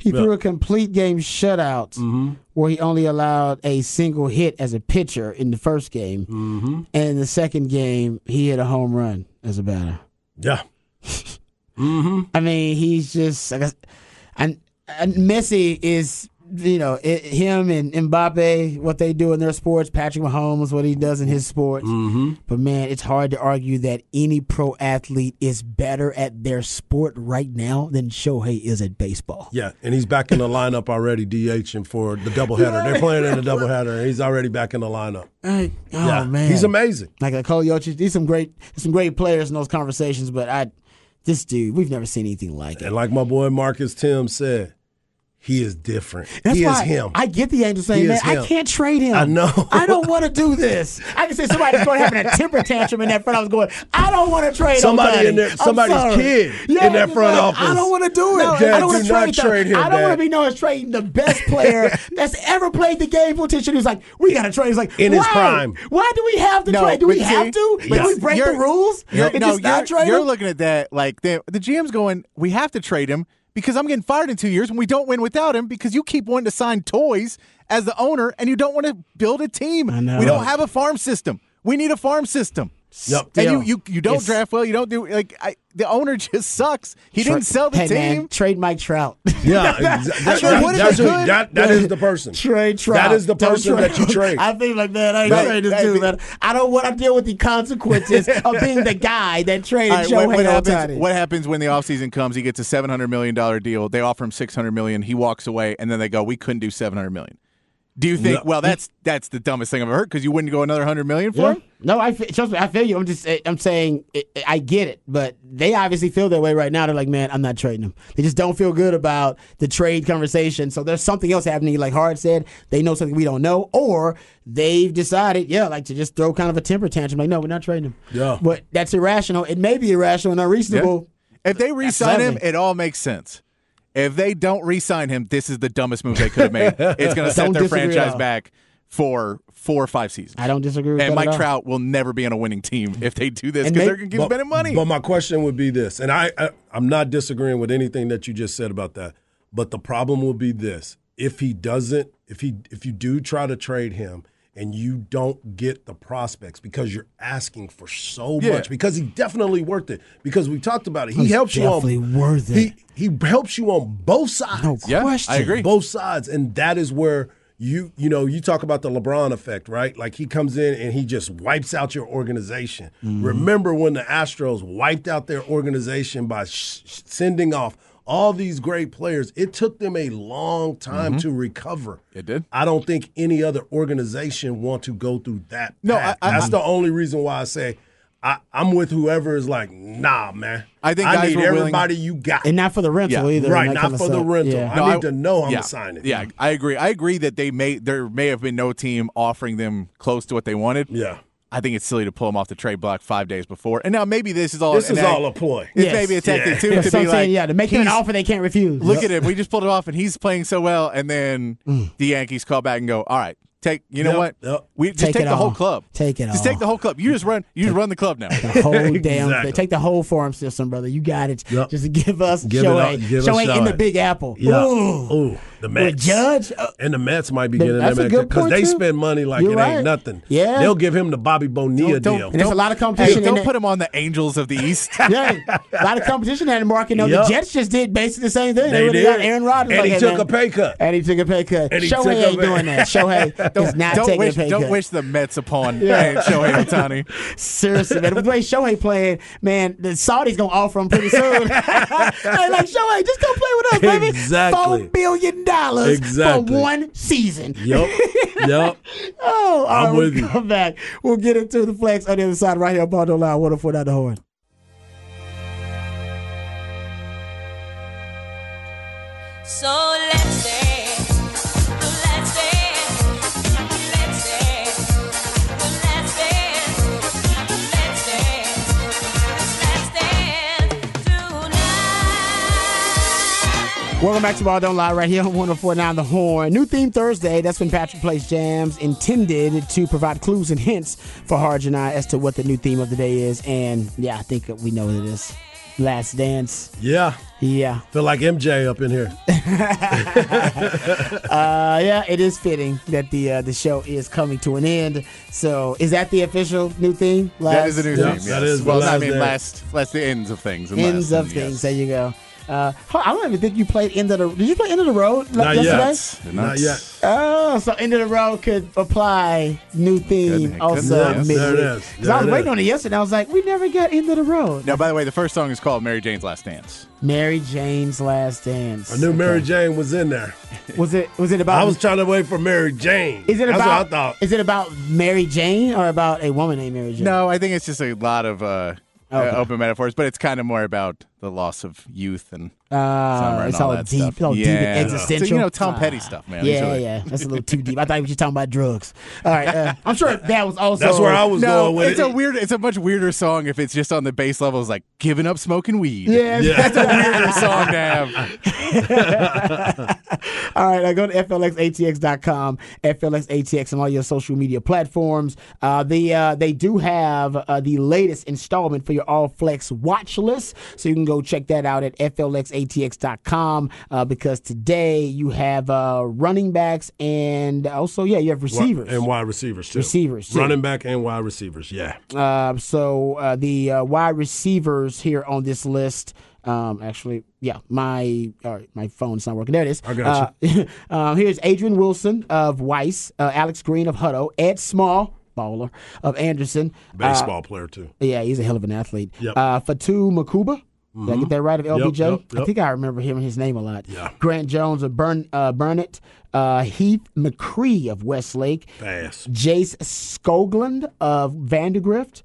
He threw a complete game shutout Mm-hmm. where he only allowed a single hit as a pitcher in the first game. Mm-hmm. And in the second game, he hit a home run as a batter. Yeah. [laughs] mm-hmm. I mean, he's just like, a- and, and Messi is, you know, i him and Mbappe, what they do in their sports. Patrick Mahomes, what he does in his sports. Mm-hmm. But man, it's hard to argue that any pro athlete is better at their sport right now than Shohei is at baseball. Yeah, and he's back in the lineup already, DHing for the doubleheader. They're playing in the doubleheader, and he's already back in the lineup. Oh yeah, man, he's amazing. Like like Cole Jokic, these some great, some great players in those conversations. But I, this dude, we've never seen anything like it. And like my boy Marcus Tim said, he is different. That's he why is him. I get the Angels saying, He man, is I can't trade him. I know. I don't want to do this. I can say somebody's going having a temper tantrum in that front. I was going, I don't want to trade Somebody Ohtani. in there- somebody's kid Yeah, in that front like, office. I don't want to do it. No, I don't want to not trade, trade him, I don't want to be known as trading the best [laughs] player that's ever played the game position. He's like, we got to trade. He's like, In his why? prime. Why do we have to No, trade? Do we but have see, to? but Do we break the you're- rules? You're, no, you're, you're looking at that like the, the GM's going, we have to trade him because I'm getting fired in two years and we don't win without him because you keep wanting to sign toys as the owner and you don't want to build a team. We don't have a farm system. We need a farm system. Yep. And you, you, you don't it's- draft well. You don't do like I, the owner just sucks. He Tra- didn't sell the hey, team. Man, trade Mike Trout. [laughs] Yeah, exa- that- Sure, that- what that's who- that- that is the [laughs] person. Trade Trout. That is the person that you trade. [laughs] I think like man, I ain't Right. trade this dude, man. I don't want to deal with the consequences of being the guy that traded All right, Shohei what, what happens, what happens when the offseason comes? He gets a seven hundred million dollar deal. They offer him six hundred million. He walks away, and then they go, "We couldn't do seven hundred million. Do you think? No. Well, that's that's the dumbest thing I've ever heard because you wouldn't go another hundred million for Yeah. him. No, I trust me. I feel you. I'm just, I'm saying, I- I get it, but they obviously feel that way right now. They're like, man, I'm not trading him. They just don't feel good about the trade conversation. So there's something else happening. Like Hard said, they know something we don't know, or they've decided, yeah, like to just throw kind of a temper tantrum. Like, no, we're not trading him. Yeah. but that's irrational. It may be irrational and unreasonable. If they re-sign him, it all makes sense. If they don't re-sign him, this is the dumbest move they could have made. [laughs] It's going to set their franchise back for four or five seasons. I don't disagree with and that. Mike at all. Trout will never be on a winning team if they do this because may- they're going to keep spending money. But my question would be this, and I, I I'm not disagreeing with anything that you just said about that. But the problem will be this: if he doesn't, if he if you do try to trade him and you don't get the prospects because you're asking for so Yeah. much, because he definitely worth it. Because we talked about it, he He's helps you definitely on worth it. He he helps you on both sides. No Yeah, I agree. both sides and that is where you you know you talk about the lebron effect right like he comes in and he just wipes out your organization Mm-hmm. remember when the astros wiped out their organization by sh- sh- sending off all these great players it took them a long time to recover Mm-hmm. It did. i don't think any other organization want to go through that No. I- I- that's I- the only reason why i say I, I'm with whoever is like, nah, man. I think I guys need were willing- everybody you got. And not for the rental Yeah. either. right, not kind of for the stuff. rental. Yeah. I No, need to know I'm yeah, gonna sign it. Yeah, I agree. I agree that they may there may have been no team offering them close to what they wanted. Yeah. I think it's silly to pull him off the trade block five days before. And now maybe this is all This is act- all a ploy. It's Yes. maybe a tactic Yeah. too to be I'm saying, like, yeah, to make them an offer they can't refuse. Look at it. We just pulled it off, and he's playing so well. And then Mm. the Yankees call back and go, "All right, take. You know Yep, what? yep. We just Take take, it the whole club. Take it Just all. take the whole club. You just run. You just run the club now. The whole damn Exactly. thing. Take the whole farm system, brother. You got it. Yep. Just give us Give it Shohei. up- give us Shohei in the Big Apple. Yeah. Ooh. Ooh, the With Mets. Judge. Uh, And the Mets might be Th- getting that's them a good because they too. spend money like You're it right. ain't nothing. Yeah. They'll give him the Bobby Bonilla Don't- deal. and there's a lot of competition. in don't that- put him on the Angels of the East. [laughs] Yeah, a lot of competition in that market. No, Yep. the Jets just did basically the same thing. They really did. got Aaron Rodgers. And like, he took man. a pay cut. And he took a pay cut. And he took Shohei ain't pay- doing that. Shohei [laughs] is not don't taking wish, a pay cut. don't wish the Mets upon [laughs] Yeah. yeah. Shohei Ohtani. Seriously, man. With the way Shohei playing, man, the Saudis gonna offer him pretty soon. hey, like Shohei, just come play with us, baby. Exactly. Four billion dollars Exactly. for one season. Yep. yep. [laughs] Oh, I'm right, we'll with you. come back. We'll get into the flex on the other side right here on Ball Don't Lie 104 down the horn. So let's dance, Welcome back to Ball Don't Lie right here on 1049 The Horn. New theme Thursday. That's when Patrick plays jams intended to provide clues and hints for Harge and I as to what the new theme of the day is. And yeah, I think we know what it is. Last Dance. Yeah. Yeah. Feel like MJ up in here. [laughs] [laughs] Uh, yeah, it is fitting that the uh, the show is coming to an end. So, is that the official new theme? Last That is a new Yeah, theme. Yes. that is the well, I mean, last, last the ends of things. and ends last, of and things. yes. There you go. Uh, I don't even think you played end of the. Did you play end of the road Not yesterday? yet. They're Not yet. Oh, so end of the road could apply new theme Could- could, also yes. midweek. There it is. 'Cause There I was waiting is. on it yesterday. I was like, we never got end of the road. Now, by the way, the first song is called Mary Jane's Last Dance. Mary Jane's Last Dance. I knew Mary Jane was in there. Was it? Was it about? I was trying to wait for Mary Jane. Is it That's about? what I thought. Is it about Mary Jane or about a woman named Mary Jane? No, I think it's just a lot of uh, Okay. uh, open metaphors, but it's kind of more about the loss of youth and Uh, summer and it's all all that deep, stuff. it's all deep and existential. So, you know, Tom. Petty stuff, man. Yeah, It's really- yeah, that's a little too [laughs] deep. I thought you were just talking about drugs. All right, uh, I'm sure that was also. That's where I was No, going with it's it. a weird. It's a much weirder song if it's just on the bass level. It's like giving up smoking weed. Yeah, Yeah. [laughs] that's a weirder song to have. [laughs] All right, I go to flxatx.com, flxatx and all your social media platforms. Uh, the uh, they do have uh, the latest installment for your All Flex watch list, so you can go check that out at flxatx.com. Uh, because today you have uh, running backs and also yeah you have receivers And wide receivers, too. Receivers, too. Running back and wide receivers, yeah. Uh, so uh, the uh, wide receivers here on this list. Um, actually, yeah, my all right, my phone's not working. There it is. I got you. Uh, [laughs] uh, here's Adrian Wilson of Weiss, uh, Alex Green of Hutto, Ed Small, baller of Anderson. Baseball player, too. Yeah, he's a hell of an athlete. Yep. Uh, Fatu Makuba. Did I get that right of LBJ? yep, I yep. think I remember hearing his name a lot. Yeah. Grant Jones of Burn uh, Burnett, uh, Heath McCree of Westlake, Fast. Jace Skoglund of Vandergrift,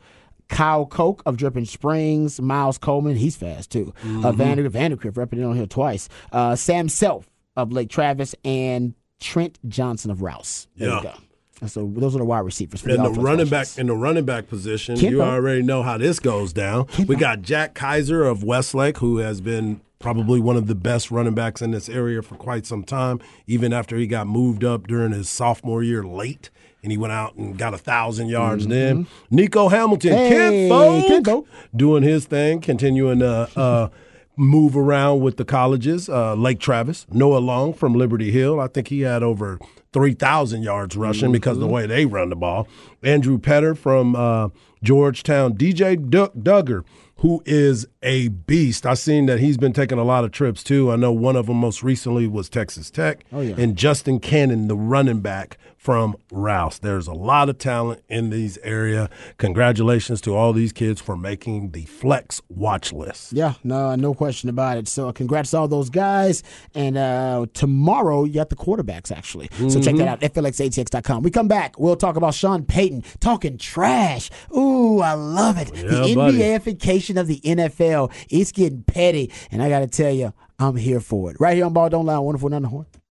Kyle Koch of Dripping Springs, Miles Coleman, he's fast too. Uh, Vander Vandergrift represented on here twice. Uh, Sam Self of Lake Travis and Trent Johnson of Rouse. There Yeah. And so those are the wide receivers for In the offense running back in the running back position, you already know how this goes down. We got Jack Kaiser of Westlake, who has been probably one of the best running backs in this area for quite some time, even after he got moved up during his sophomore year late. And he went out and got a thousand yards. Then Nico Hamilton, Mm-hmm. Hey, Kid Folk, Kid Folk. doing his thing, continuing to uh, move around with the colleges. Uh, Lake Travis, Noah Long from Liberty Hill. I think he had over 3,000 yards rushing because of the way they run the ball. Andrew Petter from uh, Georgetown. DJ Duck Duggar, who is a beast. I've seen that he's been taking a lot of trips too. I know one of them most recently was Texas Tech. Oh, yeah. And Justin Cannon, the running back from Rouse. There's a lot of talent in these area. Congratulations to all these kids for making the flex watch list. Yeah, no, no question about it. So, congrats to all those guys. And uh, tomorrow, you got the quarterbacks, actually. So, check that out, flxatx.com. We come back. We'll talk about Sean Payton talking trash. Ooh, I love it. the Yeah, buddy. NBAification of the NFL. It's getting petty. And I got to tell you, I'm here for it. Right here on Ball Don't Lie, 104 on horn.